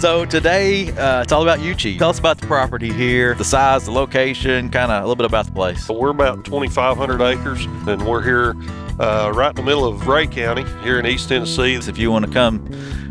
So today, uh, it's all about Yuchi. Tell us about the property here, the size, the location, kind of a little bit about the place. So we're about 2,500 acres, and we're here uh, right in the middle of Rhea County, here in East Tennessee. If you want to come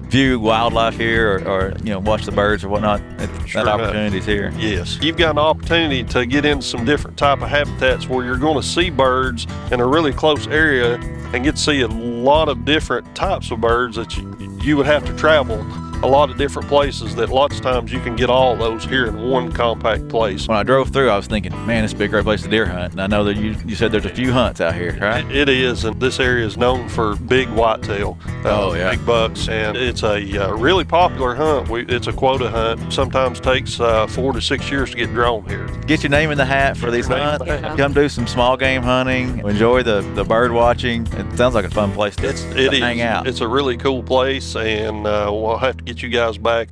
view wildlife here or, or you know watch the birds or whatnot, Sure that opportunity's here. Yes, you've got an opportunity to get into some different type of habitats where you're going to see birds in a really close area and get to see a lot of different types of birds that you, you would have to travel a lot of different places that lots of times you can get all those here in one compact place. When I drove through, I was thinking, man, this would be a great place to deer hunt. And I know that you, you said there's a few hunts out here, right? It is, and this area is known for big whitetail, uh, Oh, yeah. big bucks, and it's a uh, really popular hunt. We, it's a quota hunt. Sometimes takes uh, four to six years to get drawn here. Get your name in the hat for these name in hunts. the. Come do some small game hunting. Enjoy the, the bird watching. It sounds like a fun place to, It's to it is. hang out. It's a really cool place, and uh, we'll have to get you guys back.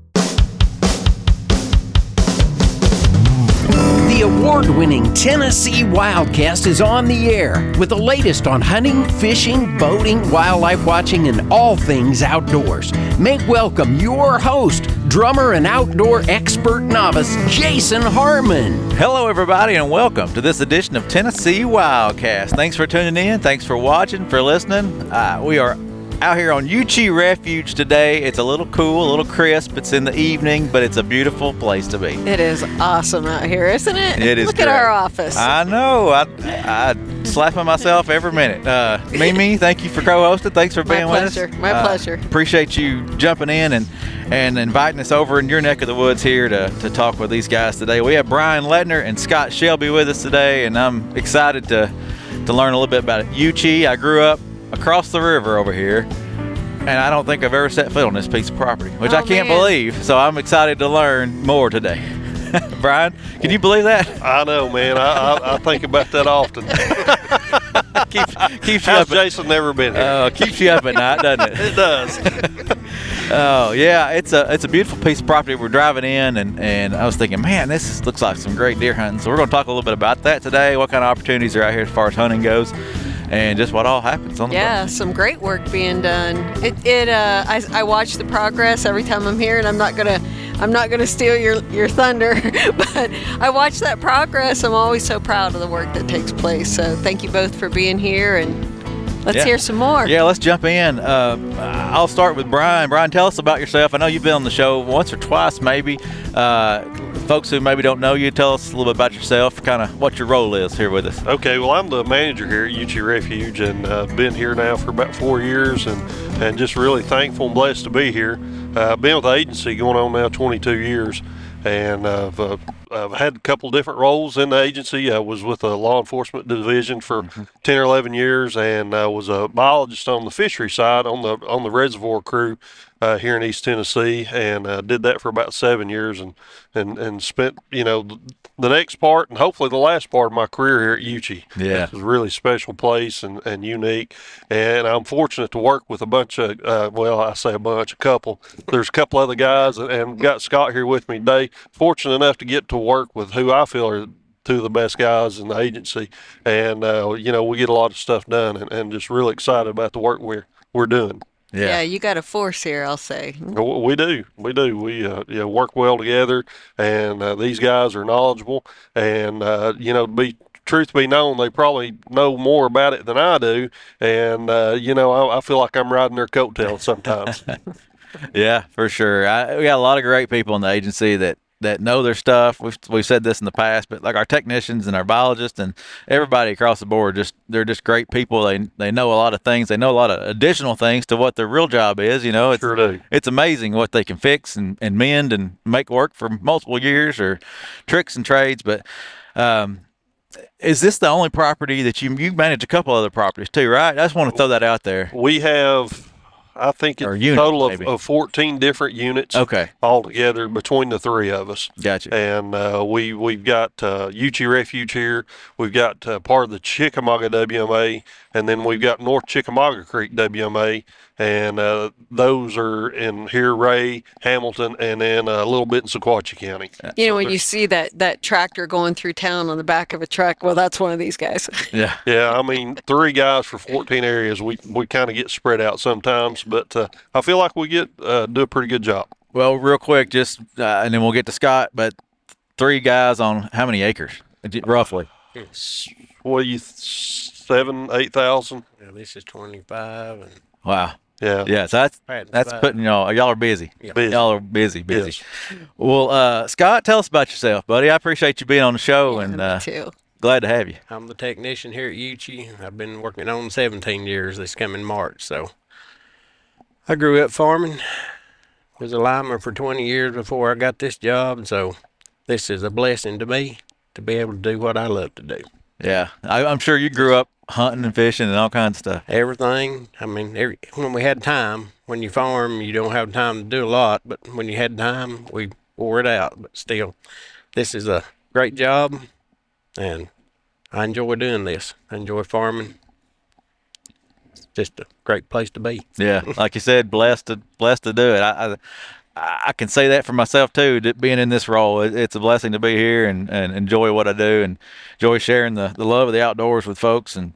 The award winning Tennessee Wildcast is on the air with the latest on hunting, fishing, boating, wildlife watching, and all things outdoors. Make welcome your host, drummer and outdoor expert novice, Jason Harmon. Hello, everybody, and welcome to this edition of Tennessee Wildcast. Thanks for tuning in. Thanks for watching, for listening. Uh, we are out here on Yuchi Refuge today. It's a little cool, a little crisp. It's in the evening, but it's a beautiful place to be. It is awesome out here, isn't it? It is Look at our office. I know. I, I slapping myself every minute. Uh, Mimi, thank you for co-hosting. Thanks for My being with us. pleasure. My Uh, pleasure. Appreciate you jumping in and and inviting us over in your neck of the woods here to, to talk with these guys today. We have Brian Letner and Scott Shelby with us today, and I'm excited to to learn a little bit about it. Yuchi, I grew up across the river over here. And I don't think I've ever set foot on this piece of property, which I Oh, can't man. believe. So I'm excited to learn more today. Brian, can you believe that? I know, man. I, I, I think about that often. keeps keeps you How's up. At, Jason never been here? uh, keeps you up at night, doesn't it? it does. Oh yeah, it's a it's a beautiful piece of property. We're driving in, and and I was thinking, man, this looks like some great deer hunting. So we're going to talk a little bit about that today. What kind of opportunities are out here as far as hunting goes, and just what all happens on the yeah, some great work being done. It, it uh, I, I watch the progress every time I'm here, and I'm not gonna, I'm not gonna steal your your thunder, but I watch that progress. I'm always so proud of the work that takes place. So thank you both for being here, and let's Yeah. hear some more. Yeah, let's jump in. Uh, I'll start with Brian. Brian, tell us about yourself. I know you've been on the show once or twice, maybe. Uh, folks who maybe don't know you, tell us a little bit about yourself, kind of what your role is here with us. Okay, well, I'm the manager here at Yuchi Refuge and uh, been here now for about four years and, and just really thankful and blessed to be here. Uh, I've been with the agency going on now 22 years and I've, uh, I've had a couple different roles in the agency. I was with the law enforcement division for 10 or 11 years and I was a biologist on the fishery side on the, on the reservoir crew uh, here in East Tennessee, and uh, did that for about seven years, and and and spent you know th- the next part and hopefully the last part of my career here at Yuchi. Yeah. it's a really special place and, and unique, and I'm fortunate to work with a bunch of uh, well, I say a bunch, a couple. There's a couple other guys, and, and got Scott here with me today. Fortunate enough to get to work with who I feel are two of the best guys in the agency, and uh, you know we get a lot of stuff done, and, and just really excited about the work we're we're doing. Yeah, you got a force here, I'll say. We do, we do. We uh, you know, work well together, and uh, these guys are knowledgeable. And uh, you know, to be truth be known, they probably know more about it than I do. And uh, you know, I, I feel like I'm riding their coattails sometimes. Yeah, for sure. I, we got a lot of great people in the agency that that know their stuff. We've we've said this in the past, but like our technicians and our biologists and everybody across the board, just they're just great people. They they know a lot of things. They know a lot of additional things to what their real job is. You know, it's Sure it's amazing what they can fix and, and mend and make work for multiple years or tricks and trades. But um, is this the only property that you you manage a couple other properties too, right? I just want to throw that out there. we have, I think, Or it's a units, total of, of 14 different units Okay, altogether between the three of us. gotcha. and uh, we we've got uh, Yuchi Refuge here. We've got uh, part of the Chickamauga WMA, and then we've got North Chickamauga Creek WMA, and uh, those are in here, Rhea, Hamilton, and then a little bit in Sequatchie County. You know, when you see that that tractor going through town on the back of a truck, well, that's one of these guys. Yeah. Yeah, I mean, three guys for 14 areas. We we kind of get spread out sometimes, but uh, I feel like we get uh, do a pretty good job. Well, real quick, just uh, and then we'll get to Scott. But three guys on how many acres, roughly? What do you seven, eight thousand? Yeah, this is 25 and Wow. Yeah. Yeah, so that's that's putting y'all. Y'all are busy. Yeah. Busy. Y'all are busy, busy. Yes. Well, uh, Scott, tell us about yourself, buddy. I appreciate you being on the show, and Me uh, too. glad to have you. I'm the technician here at Yuchi. I've been working on 17 years this coming March. So I grew up farming. Was a lineman for 20 years before I got this job. So this is a blessing to me to be able to do what I love to do. Yeah, I, I'm sure you grew up hunting and fishing and all kinds of stuff. Everything. I mean, every, when we had time, when you farm, you don't have time to do a lot. But when you had time, we wore it out. But still, this is a great job, and I enjoy doing this. I enjoy farming. It's just a great place to be. Yeah, like you said, blessed to blessed to do it. I, I I can say that for myself too. that Being in this role, it, it's a blessing to be here and, and enjoy what I do and enjoy sharing the, the love of the outdoors with folks and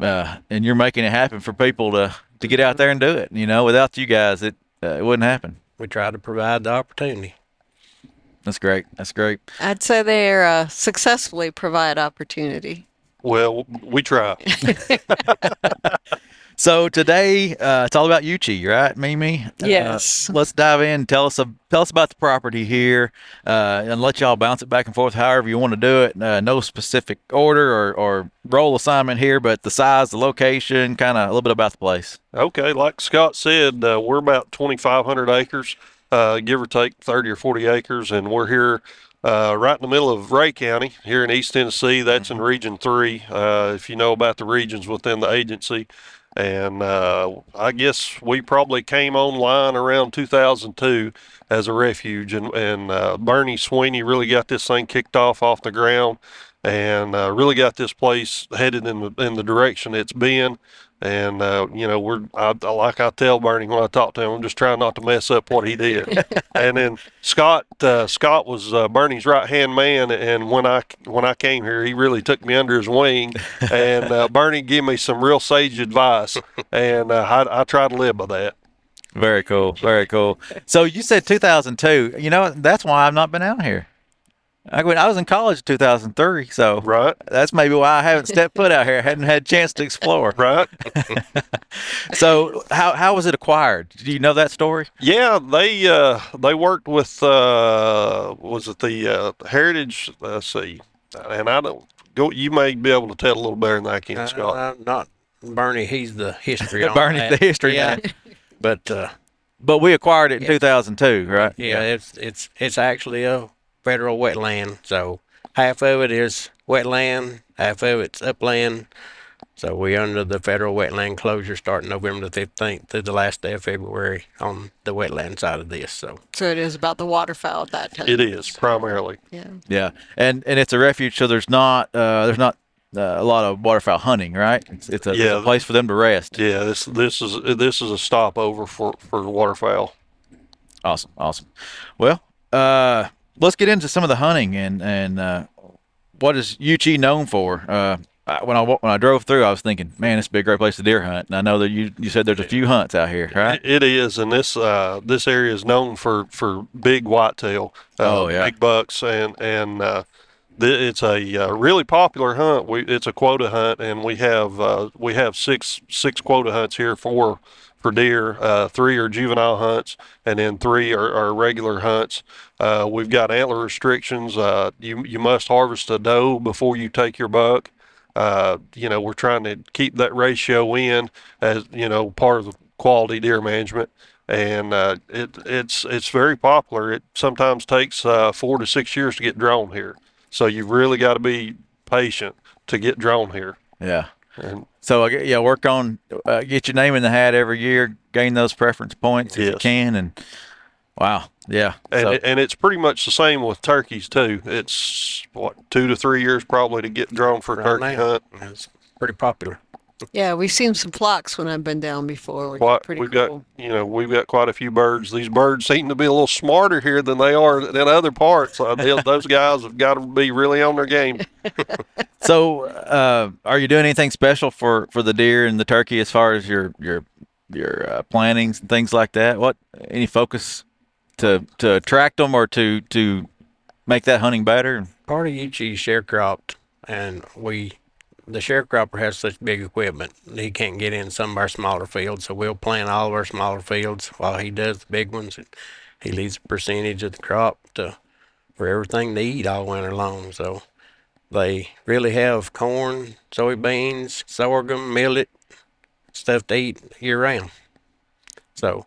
uh, and you're making it happen for people to to get out there and do it. You know, without you guys, it uh, it wouldn't happen. We try to provide the opportunity. That's great. That's great. I'd say they uh, successfully provide opportunity. Well, we try. So today, uh, it's all about Yuchi, right, Mimi? Yes. Uh, let's dive in. Tell us, tell us about the property here, uh, and let y'all bounce it back and forth however you want to do it. Uh, no specific order or, or role assignment here, but the size, the location, kind of a little bit about the place. Okay, like Scott said, uh, we're about 2,500 acres, uh, give or take 30 or 40 acres, and we're here uh, right in the middle of Rhea County here in East Tennessee. That's in Region 3, uh, if you know about the regions within the agency. And uh, I guess we probably came online around 2002 as a refuge, and, and uh, Bernie Sweeney really got this thing kicked off off the ground and uh, really got this place headed in the in the direction it's been. And uh, you know, we're I, I- like I tell Bernie when I talk to him, I'm just trying not to mess up what he did. and then Scott uh, Scott was uh, Bernie's right hand man, and when I when I came here, he really took me under his wing, and uh, Bernie gave me some real sage advice, and uh, I, I try to live by that. Very cool. Very cool. So you said 2002. You know, that's why I've not been out here. I, went, I was in college in 2003, so Right, that's maybe why I haven't stepped foot out here. I hadn't had a chance to explore. right. So how how was it acquired? Do you know that story? Yeah, they uh, they worked with uh, was it the uh, Heritage? Let's see, and I don't go. You may be able to tell a little better than I can, Uh, Scott. uh, not Bernie. He's the history. on Bernie's that. the history yeah. man. But uh, But we acquired it in 2002, right? Yeah, it's it's it's actually a federal wetland. So half of it is wetland, half of it's upland. So we under the federal wetland closure starting November the fifteenth through the last day of February on the wetland side of this. So So it is about the waterfowl at that time. It is primarily. Yeah. Yeah, and and it's a refuge, so there's not uh, there's not uh, a lot of waterfowl hunting, right? It's, it's, a, it's Yeah. a place for them to rest. Yeah, this this is this is a stopover for for waterfowl. Awesome, awesome. Well, uh, let's get into some of the hunting and and uh, what is Yuchi known for. Uh, when I when I drove through, I was thinking, man, this would be a great place to deer hunt. And I know that you you said there's a few hunts out here, right? It is, and this uh, this area is known for for big whitetail, uh, Oh, yeah. big bucks, and and uh, th- it's a uh, really popular hunt. We it's a quota hunt, and we have uh, we have six six quota hunts here for for deer. Uh, three are juvenile hunts, and then three are, are regular hunts. Uh, we've got antler restrictions. Uh, you you must harvest a doe before you take your buck. Uh, you know, we're trying to keep that ratio in as you know part of the quality deer management, and uh, it it's it's very popular. It sometimes takes uh, four to six years to get drawn here, so you've really got to be patient to get drawn here. Yeah. And So I yeah, work on uh, get your name in the hat every year, gain those preference points if you can, and wow, yeah. and, So- and it's pretty much the same with turkeys too. It's what two to three years probably to get drawn for a right turkey now, hunt. it's pretty popular. Yeah, we've seen some flocks when I've been down before, which Quite, is pretty we've cool. got you know we've got quite a few birds. These birds seem to be a little smarter here than they are in other parts. Uh, those guys have got to be really on their game. So, uh, are you doing anything special for, for the deer and the turkey as far as your your your uh, plantings and things like that? What any focus to to attract them or to to make that hunting better? Part of Yuchi sharecropped, and we, the sharecropper has such big equipment, he can't get in some of our smaller fields, so we'll plant all of our smaller fields while he does the big ones. And he leaves a percentage of the crop to, for everything to eat all winter long. So they really have corn, soybeans, sorghum, millet, stuff to eat year round. So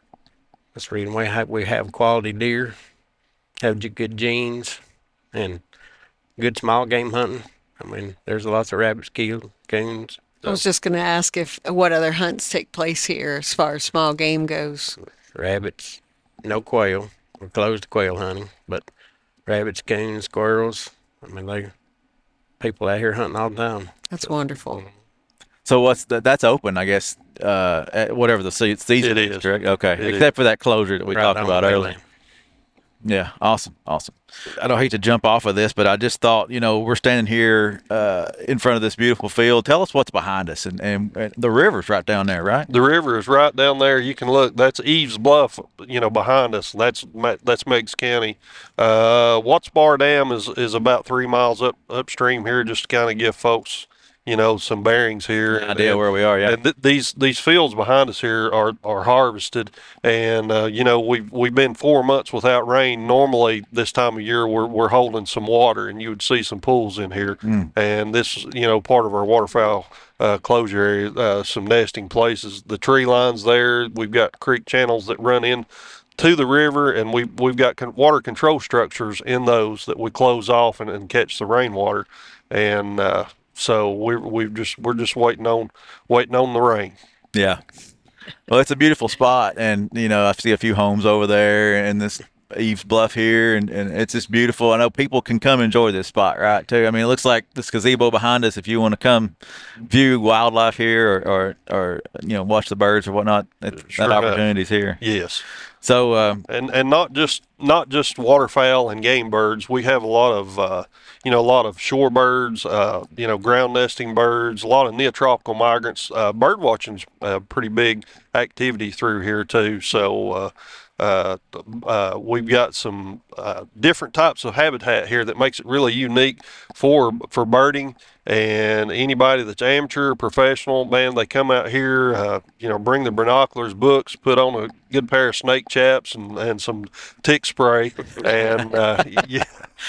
that's the reason we have, we have quality deer, have good genes, and good small game hunting. I mean, there's lots of rabbits killed, coons. I was just going to ask if what other hunts take place here as far as small game goes. rabbits, no quail. We're closed to quail hunting, but rabbits, coons, squirrels. I mean, they people out here hunting all the time. That's wonderful. So what's the, that's open, I guess, uh, at whatever the se- season It is. correct? Okay, It except for that closure that we Right talked about the earlier. Yeah, awesome, awesome. I don't hate to jump off of this, but I just thought, you know, we're standing here uh, in front of this beautiful field. Tell us what's behind us, and, and, and the river's right down there, right? The river is right down there. You can look. That's Eves Bluff, you know, behind us. That's that's Meigs County. Uh, Watts Bar Dam is is about three miles up upstream here, just to kind of give folks, you know, some bearings here. An idea where we are, yeah. And th- these these fields behind us here are are harvested, and uh, you know we've we've been four months without rain. Normally this time of year we're we're holding some water, and you would see some pools in here. And this is you know part of our waterfowl uh, closure area, uh, some nesting places. The tree lines there. We've got creek channels that run in to the river, and we we've got con- water control structures in those that we close off and, and catch the rainwater. And uh, so we're we've just we're just waiting on waiting on the rain. Yeah. Well, it's a beautiful spot, and you know, I see a few homes over there, and this Eves Bluff here, and, and it's just beautiful. I know people can come enjoy this spot, right? Too. I mean, it looks like this gazebo behind us. If you want to come view wildlife here, or or, or you know, watch the birds or whatnot, that, Sure that opportunity's here. Yes, So, um, and and not just not just waterfowl and game birds. We have a lot of uh, you know a lot of shore birds, uh, you know ground nesting birds, a lot of neotropical migrants. Uh, bird watching's a pretty big activity through here too. So. Uh, uh, we've got some uh, different types of habitat here that makes it really unique for for birding and anybody that's amateur or professional man they come out here uh, you know bring the binoculars books put on a good pair of snake chaps and, and some tick spray and uh, yeah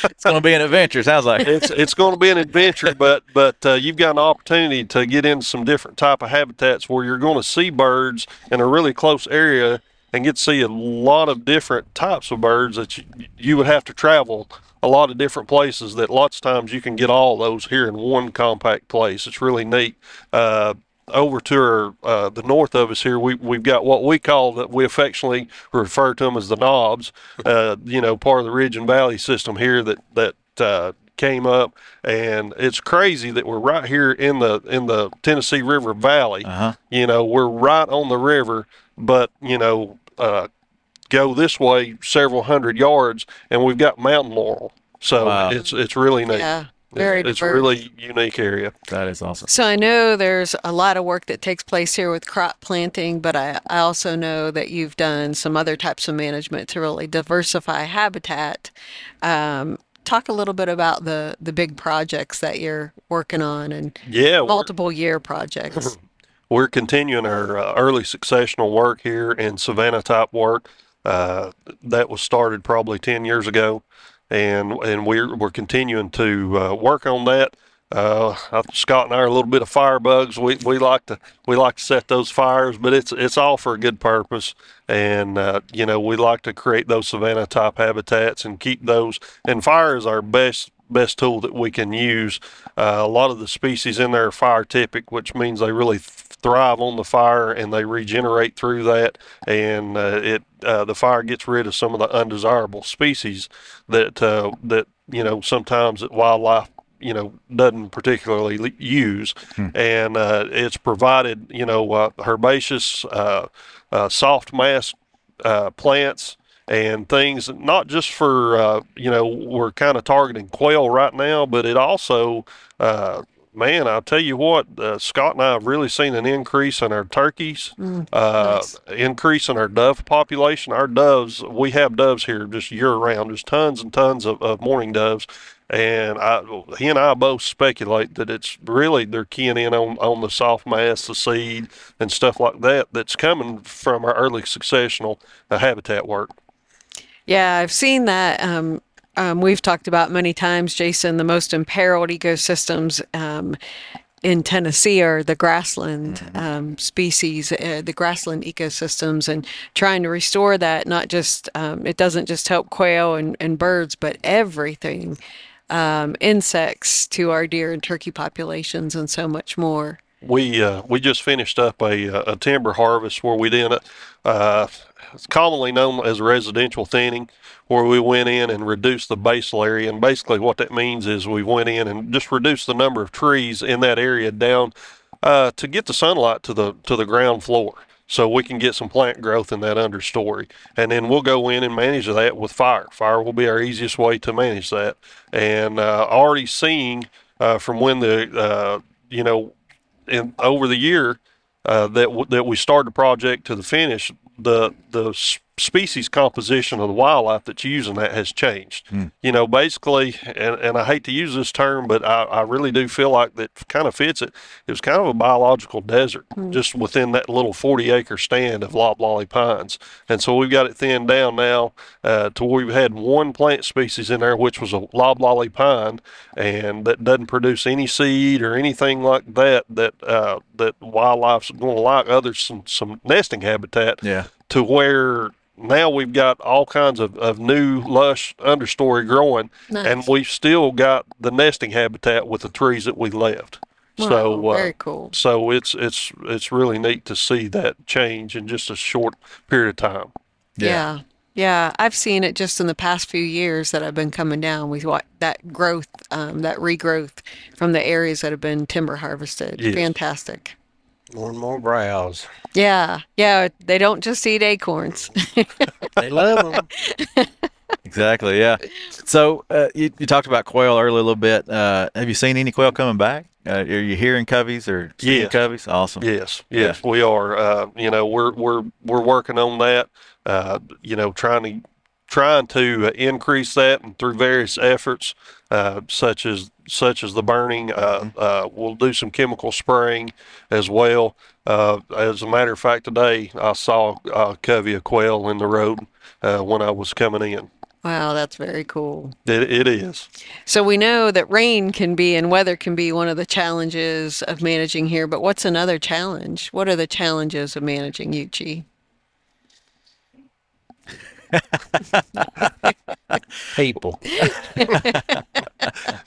it's going to be an adventure. Sounds like. it's it's going to be an adventure, but but uh, you've got an opportunity to get into some different type of habitats where you're going to see birds in a really close area and get to see a lot of different types of birds that you, you would have to travel a lot of different places. That lots of times you can get all those here in one compact place. It's really neat. Uh, over to our, uh, the north of us here, we, we've got what we call that we affectionately refer to them as the knobs. Uh, you know, part of the Ridge and Valley system here that that uh, came up, and it's crazy that we're right here in the in the Tennessee River Valley. Uh-huh. You know, we're right on the river, but you know, uh, go this way several hundred yards, and we've got mountain laurel. So Wow. it's it's really neat. Yeah, very it's, it's a diverse. really unique area. That is awesome. So I know there's a lot of work that takes place here with crop planting, but I, I also know that you've done some other types of management to really diversify habitat. Um, talk a little bit about the the big projects that you're working on and Yeah, multiple year projects. we're continuing our uh, early successional work here in Savannah type work. Uh, that was started probably 10 years ago, and and we're we're continuing to uh, work on that. Uh, Scott and I are a little bit of firebugs. We we like to we like to set those fires, but it's it's all for a good purpose. And uh, you know we like to create those Savannah type habitats and keep those. And fire is our best best tool that we can use. Uh, a lot of the species in there are fire typic, which means they really thrive on the fire and they regenerate through that. And uh, it uh, the fire gets rid of some of the undesirable species that uh, that you know sometimes that wildlife you know doesn't particularly use. And uh, it's provided you know uh, herbaceous, uh, uh, soft mass uh, plants and things not just for uh, you know we're kind of targeting quail right now but it also uh, man, I'll tell you what, uh, Scott and I have really seen an increase in our turkeys, uh, nice. increase in our dove population. Our doves, we have doves here just year round. There's tons and tons of, of mourning doves. And I, he and I both speculate that it's really they're keying in on, on the soft mass, the seed, and stuff like that that's coming from our early successional uh, habitat work. Yeah, I've seen that. Um, um, we've talked about many times, Jason, the most imperiled ecosystems um, in Tennessee are the grassland um, species, uh, the grassland ecosystems, and trying to restore that. Not just, um, it doesn't just help quail and, and birds, but everything um, insects to our deer and turkey populations, and so much more. We uh, we just finished up a, uh, a timber harvest where we did it. Uh, it's commonly known as residential thinning, where we went in and reduced the basal area. And basically, what that means is we went in and just reduced the number of trees in that area down uh, to get the sunlight to the to the ground floor, so we can get some plant growth in that understory. And then we'll go in and manage that with fire. Fire will be our easiest way to manage that. And uh, already seeing uh, from when the you know in over the year uh, that w- that we started the project to the finish, the the species composition of the wildlife that's using that has changed. You know, basically, and, and I hate to use this term, but I, I really do feel like that kind of fits it. It was kind of a biological desert just within that little 40 acre stand of loblolly pines. And so we've got it thinned down now uh, to where we've had one plant species in there, which was a loblolly pine, and that doesn't produce any seed or anything like that that uh, that wildlife's going to like. Other some some nesting habitat Yeah. to where now we've got all kinds of, of new lush understory growing and we've still got the nesting habitat with the trees that we left so uh, very cool. so it's it's it's really neat to see that change in just a short period of time Yeah. yeah. I've seen it just in the past few years that I've been coming down. We what that growth, um, that regrowth from the areas that have been timber harvested. Yes. Fantastic. More and more browse. Yeah, yeah. They don't just eat acorns. They love them. Exactly. Yeah. So uh, you, you talked about quail earlier a little bit. Uh, have you seen any quail coming back? Uh, are you hearing coveys or seeing Yes. coveys? Awesome. Yes, yes, we are. Uh, you know, we're we're we're working on that. Uh, you know, trying to trying to uh, increase that, and through various efforts, uh, such as such as the burning. Uh, uh, we'll do some chemical spraying as well. Uh, as a matter of fact, today I saw a covey of quail in the road uh, when I was coming in. wow, that's very cool. It, it is. So we know that rain can be and weather can be one of the challenges of managing here. But what's another challenge? What are the challenges of managing Yuchi? People.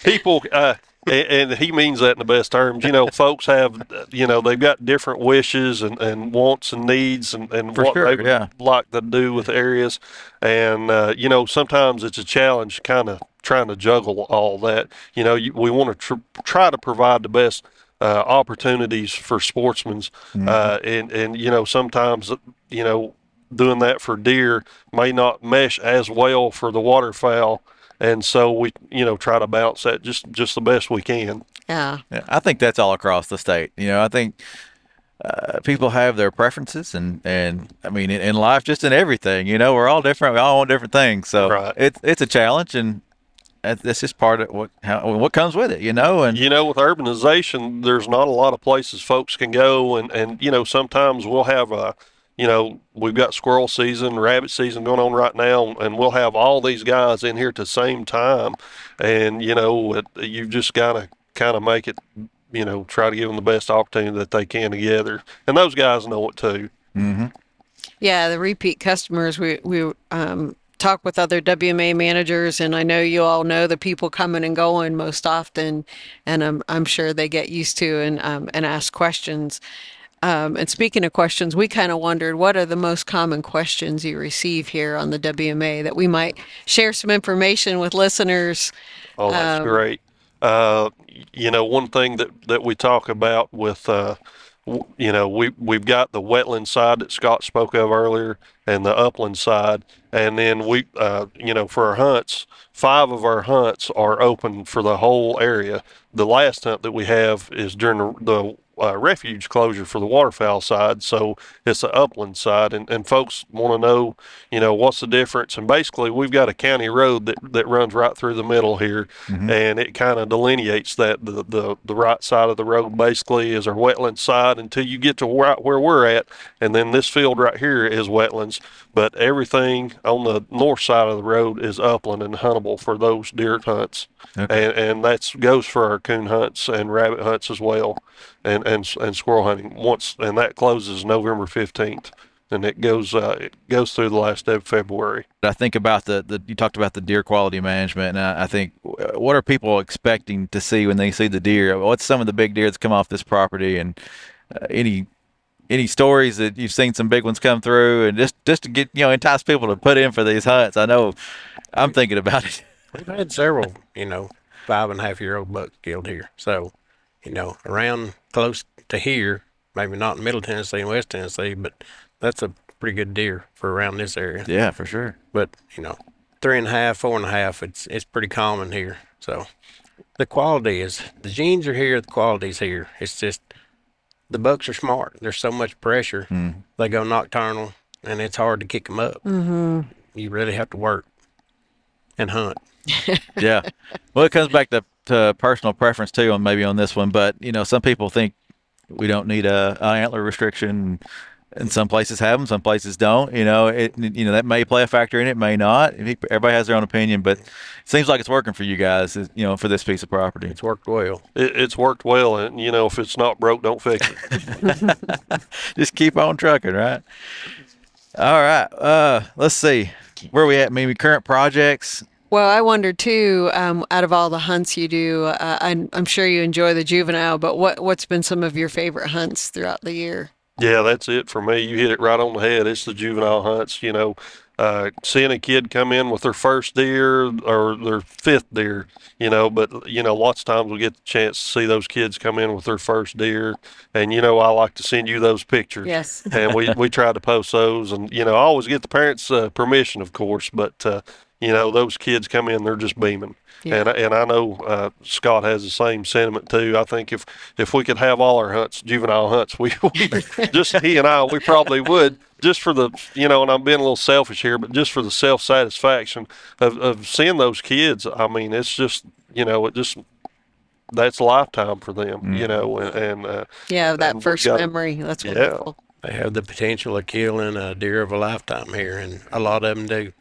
people uh and, and he means that in the best terms you know folks have you know they've got different wishes and, and wants and needs and, and For what sure, they would yeah. like to do with areas and uh, you know sometimes it's a challenge kind of trying to juggle all that you know you, we want to tr- try to provide the best uh, opportunities for sportsmen uh, and and you know sometimes you know doing that for deer may not mesh as well for the waterfowl and so we you know try to balance that just just the best we can Yeah. Yeah, I think that's all across the state. You know, I think uh, people have their preferences, and and I mean, in, in life, just in everything. You know, we're all different. We all want different things. So Right. it's it's a challenge, and that- that's just part of what how what comes with it. You know, and you know with urbanization there's not a lot of places folks can go and and you know sometimes we'll have a you know we've got squirrel season rabbit season going on right now and we'll have all these guys in here at the same time and you know it, you've just got to kind of make it you know try to give them the best opportunity that they can together and those guys know it too Yeah, the repeat customers. We we um, talk with other WMA managers, and I know you all know the people coming and going most often, and I'm I'm sure they get used to and um, and ask questions. Um, and speaking of questions, we kind of wondered what are the most common questions you receive here on the WMA that we might share some information with listeners. Oh, that's Um, great. Uh, you know, one thing that, that we talk about with, uh, w- you know, we, we've got the wetland side that Scott spoke of earlier, and the upland side. And then we, uh, you know, for our hunts, five of our hunts are open for the whole area. The last hunt that we have is during the, the uh, refuge closure for the waterfowl side, so it's the upland side, and, and folks want to know, you know, what's the difference? And basically, we've got a county road that, that runs right through the middle here, and it kind of delineates that the, the the right side of the road basically is our wetland side until you get to right where we're at, and then this field right here is wetlands, but everything on the north side of the road is upland and huntable for those deer hunts, Okay. and and that's goes for our coon hunts and rabbit hunts as well and and and squirrel hunting once and that closes November 15th and it goes uh, it goes through the last day of February. I think about the, the you talked about the deer quality management, and I, I think uh, what are people expecting to see when they see the deer? What's some of the big deer that's come off this property, and uh, any any stories that you've seen some big ones come through, and just just to get you know entice people to put in for these hunts. I know I'm thinking about it. We've had several, you know, five and a half year old bucks killed here. So, you know, around close to here, maybe not in Middle Tennessee and West Tennessee, but that's a pretty good deer for around this area. Yeah, for sure. But you know, three and a half, four and a half, it's it's pretty common here. So, the quality is the genes are here, the quality's here. It's just the bucks are smart. There's so much pressure, they go nocturnal, and it's hard to kick them up. Mm-hmm. You really have to work and hunt. yeah. Well, it comes back to, to personal preference too, on maybe on this one. But you know, some people think we don't need a, a antler restriction, and some places have them, some places don't. You know, it you know that may play a factor in it, may not. Everybody has their own opinion, but it seems like it's working for you guys. You know, for this piece of property. It's worked well. It, it's worked well, and you know if it's not broke, don't fix it. Just keep on trucking, right? All right. Uh, let's see where we at. Maybe current projects. Well, I wonder too. Um, out of all the hunts you do, uh, I'm, I'm sure you enjoy the juvenile. But what what's been some of your favorite hunts throughout the year? Yeah, that's it for me. You hit it right on the head. It's the juvenile hunts. You know, uh, seeing a kid come in with their first deer or their fifth deer. You know, but you know, lots of times we get the chance to see those kids come in with their first deer, and you know, I like to send you those pictures. Yes. and we we try to post those, and you know, I always get the parents' uh, permission, of course, but. Uh, you know, those kids come in, they're just beaming. Yeah. And, and I know uh, Scott has the same sentiment too. I think if, if we could have all our hunts, juvenile hunts, we, we just he and I, we probably would just for the, you know, and I'm being a little selfish here, but just for the self satisfaction of, of seeing those kids. I mean, it's just, you know, it just, that's a lifetime for them, you know, and, and uh, Yeah, that And first got- memory. That's Yeah. They have the potential of killing a deer of a lifetime here, and a lot of them do.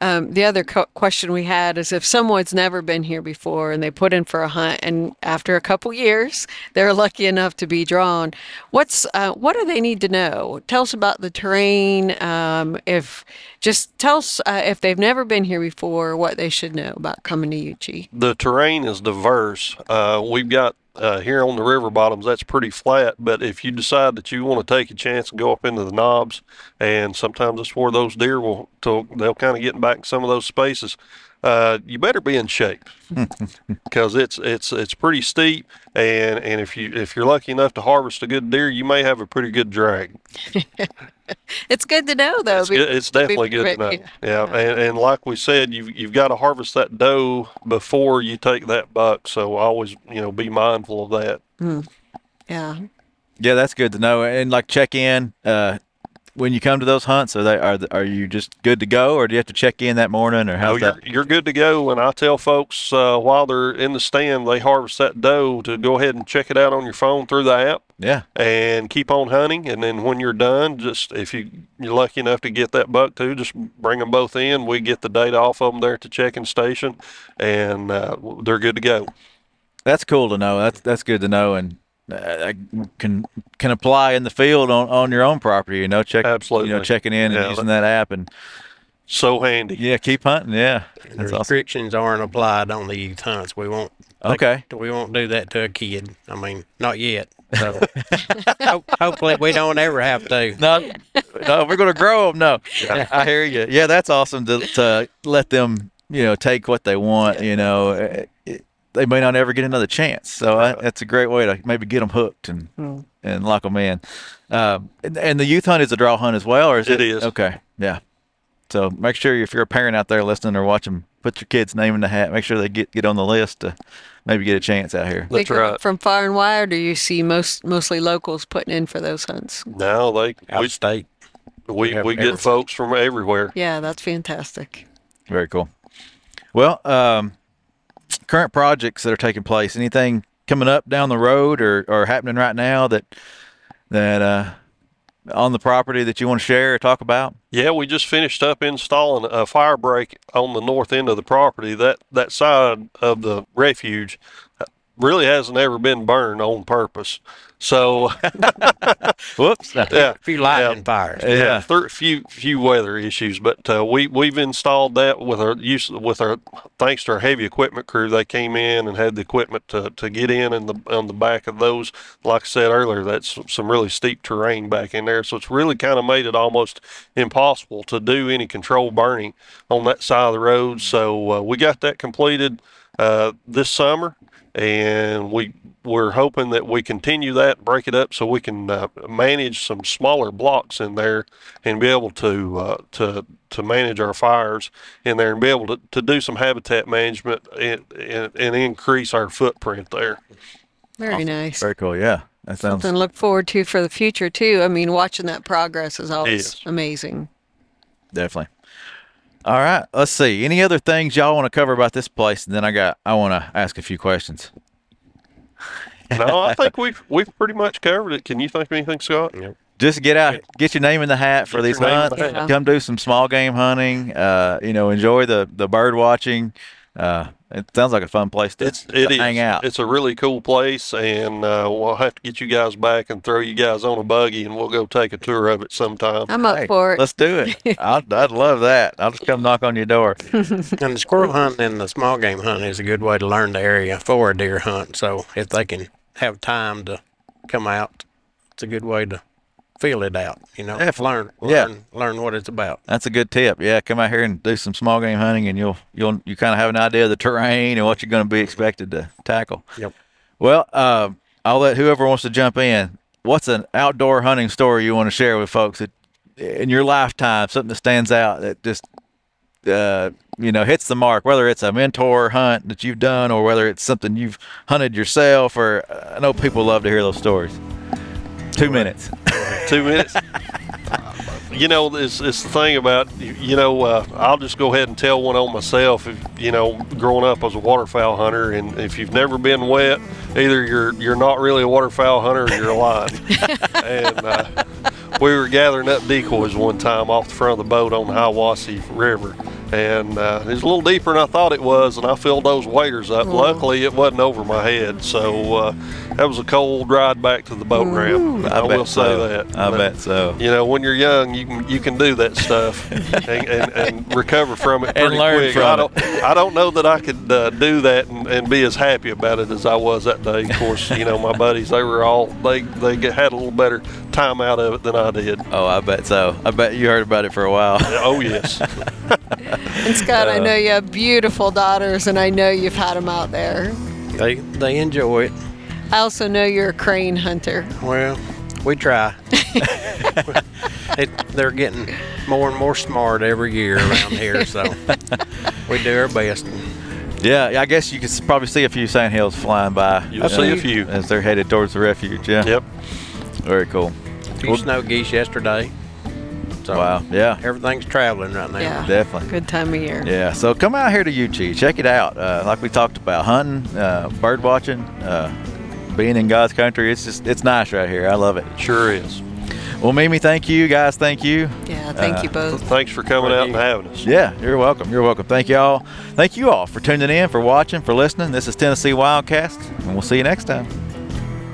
Um, the other co- question we had is if someone's never been here before and they put in for a hunt, and after a couple years they're lucky enough to be drawn, what's uh, what do they need to know? Tell us about the terrain. Um, if just tell us uh, if they've never been here before, what they should know about coming to Yuchi. the terrain is diverse. Uh, we've got uh, here on the river bottoms that's pretty flat, but if you decide that you want to take a chance and go up into the knobs, and sometimes that's where those deer will to, they'll kind of get back in some of those spaces. Uh, you better be in shape because it's it's it's pretty steep, and and if you if you're lucky enough to harvest a good deer, you may have a pretty good drag. It's good to know though. It's, good, it's definitely good to know. Yeah. Yeah, and, and like we said, you've you've got to harvest that doe before you take that buck. So always, you know, be mindful of that. Yeah. Yeah, that's good to know. And like check in uh, when you come to those hunts. Are they are are you just good to go, or do you have to check in that morning, or Oh, how's you're, that? you're good to go. And I tell folks uh, while they're in the stand, they harvest that doe to go ahead and check it out on your phone through the app Yeah. and keep on hunting. And then when you're done, just if you you're lucky enough to get that buck too, just bring them both in. We get the data off of them there at the check-in station, and uh, they're good to go. That's cool to know. That's that's good to know, and uh, I can can apply in the field on, on your own property. You know, check Absolutely. You know, checking in and Yeah, using that app, and So handy. yeah, keep hunting. Yeah, The that's awesome. restrictions aren't applied on these hunts. We won't. Okay. We won't do that to a kid. I mean, not yet. So hopefully we don't ever have to. No, no, we're gonna grow them. No, I hear you. Yeah, that's awesome to to let them you know take what they want. You know, Uh, it- they may not ever get another chance. So uh, that's a great way to maybe get them hooked and and lock them in. Um, and, and the youth hunt is a draw hunt as well, or is it? It is. Okay, yeah. So make sure if you're a parent out there listening or watching, put your kid's name in the hat. Make sure they get get on the list to maybe get a chance out here. That's right. From far and wide, do you see most mostly locals putting in for those hunts? No, they Out we state. we, have we get folks from everywhere. Yeah, that's fantastic. Very cool. Well, um, current projects that are taking place. Anything coming up down the road or, or happening right now that that uh, on the property that you want to share or talk about? Yeah, we just finished up installing a fire break on the north end of the property. That that side of the refuge uh, really hasn't ever been burned on purpose. So Whoops. yeah, A few lightning fires. Yeah. yeah, thir- few few weather issues, but uh, we we've installed that with our use with our thanks to our heavy equipment crew. They came in and had the equipment to, to get in and the on the back of those. Like I said earlier, that's some really steep terrain back in there, so it's really kind of made it almost impossible to do any controlled burning on that side of the road. So uh, we got that completed uh, this summer, and we we're hoping that we continue that, break it up, so we can uh, manage some smaller blocks in there, and be able to uh, to to manage our fires in there, and be able to, to do some habitat management and, and, and increase our footprint there. Very nice. Very cool. Yeah. That sounds Something to look forward to for the future too. I mean, watching that progress is always Yes. amazing. definitely. All right. Let's see. Any other things y'all want to cover about this place? And then I got I want to ask a few questions. no, I think we've we've pretty much covered it. Can you think of anything, Scott? Just get out, get your name in the hat for Get these your name in hunts. the. Come do some small game hunting. Uh, you know, enjoy the the bird watching. Uh, it sounds like a fun place to, It's to hang out. It's a really cool place, and uh, we'll have to get you guys back and throw you guys on a buggy, and we'll go take a tour of it sometime. I'm up Hey, for it. Let's do it. I'd, I'd love that. I'll just come knock on your door. And the squirrel hunt and the small game hunt is a good way to learn the area for a deer hunt. So if they can have time to come out, it's a good way to feel it out. You know, Definitely. learn, Yeah. learn, learn what it's about. That's a good tip. Yeah, come out here and do some small game hunting, and you'll you'll you kind of have an idea of the terrain and what you're going to be expected to tackle. Yep. Well, uh, I'll let whoever wants to jump in. What's an outdoor hunting story you want to share with folks that in your lifetime, something that stands out that just uh, you know hits the mark, whether it's a mentor hunt that you've done or whether it's something you've hunted yourself. Or I know people love to hear those stories. Two minutes. Two minutes. you know, it's, it's the thing about, you know, uh, I'll just go ahead and tell one on myself. If, you know, growing up as a waterfowl hunter, and if you've never been wet, either you're you're not really a waterfowl hunter or you're lying. and uh, we were gathering up decoys one time off the front of the boat on the Hiwassee River. And uh, it was a little deeper than I thought it was, and I filled those waders up. Luckily, it wasn't over my head, so uh, that was a cold ride back to the boat ramp. I, I, will say so. that. I But, bet so. You know, when you're young, you can you can do that stuff and, and, and recover from it And learn quick. from I don't I don't know that I could uh, do that and, and be as happy about it as I was that day. Of course, you know my buddies they were all they they had a little better time out of it than I did. Oh, I bet so. I bet you heard about it for a while. Oh yes, And Scott, I know uh, you have beautiful daughters, and I know you've had them out there. They they enjoy it. I also know you're a crane hunter. Well, we try. it, they're getting more and more smart every year around here, so we do our best. Yeah, I guess you could probably see a few sandhills flying by. You'll see a few. as they're headed towards the refuge. Yeah. yep. Very cool. A few snow geese yesterday. So Wow. Yeah. everything's traveling right now. Yeah. Definitely. Good time of year. Yeah. So come out here to Yuchi. Check it out. Uh, like we talked about, hunting, uh, bird watching, uh, being in God's country. It's just it's nice right here. I love it. Sure is. Well, Mimi, thank you. Guys, thank you. Yeah, thank Uh, you both. Thanks for coming out and having us. Yeah, you're welcome. You're welcome. Thank y'all. Thank you all for tuning in, for watching, for listening. This is Tennessee Wildcast, and we'll see you next time.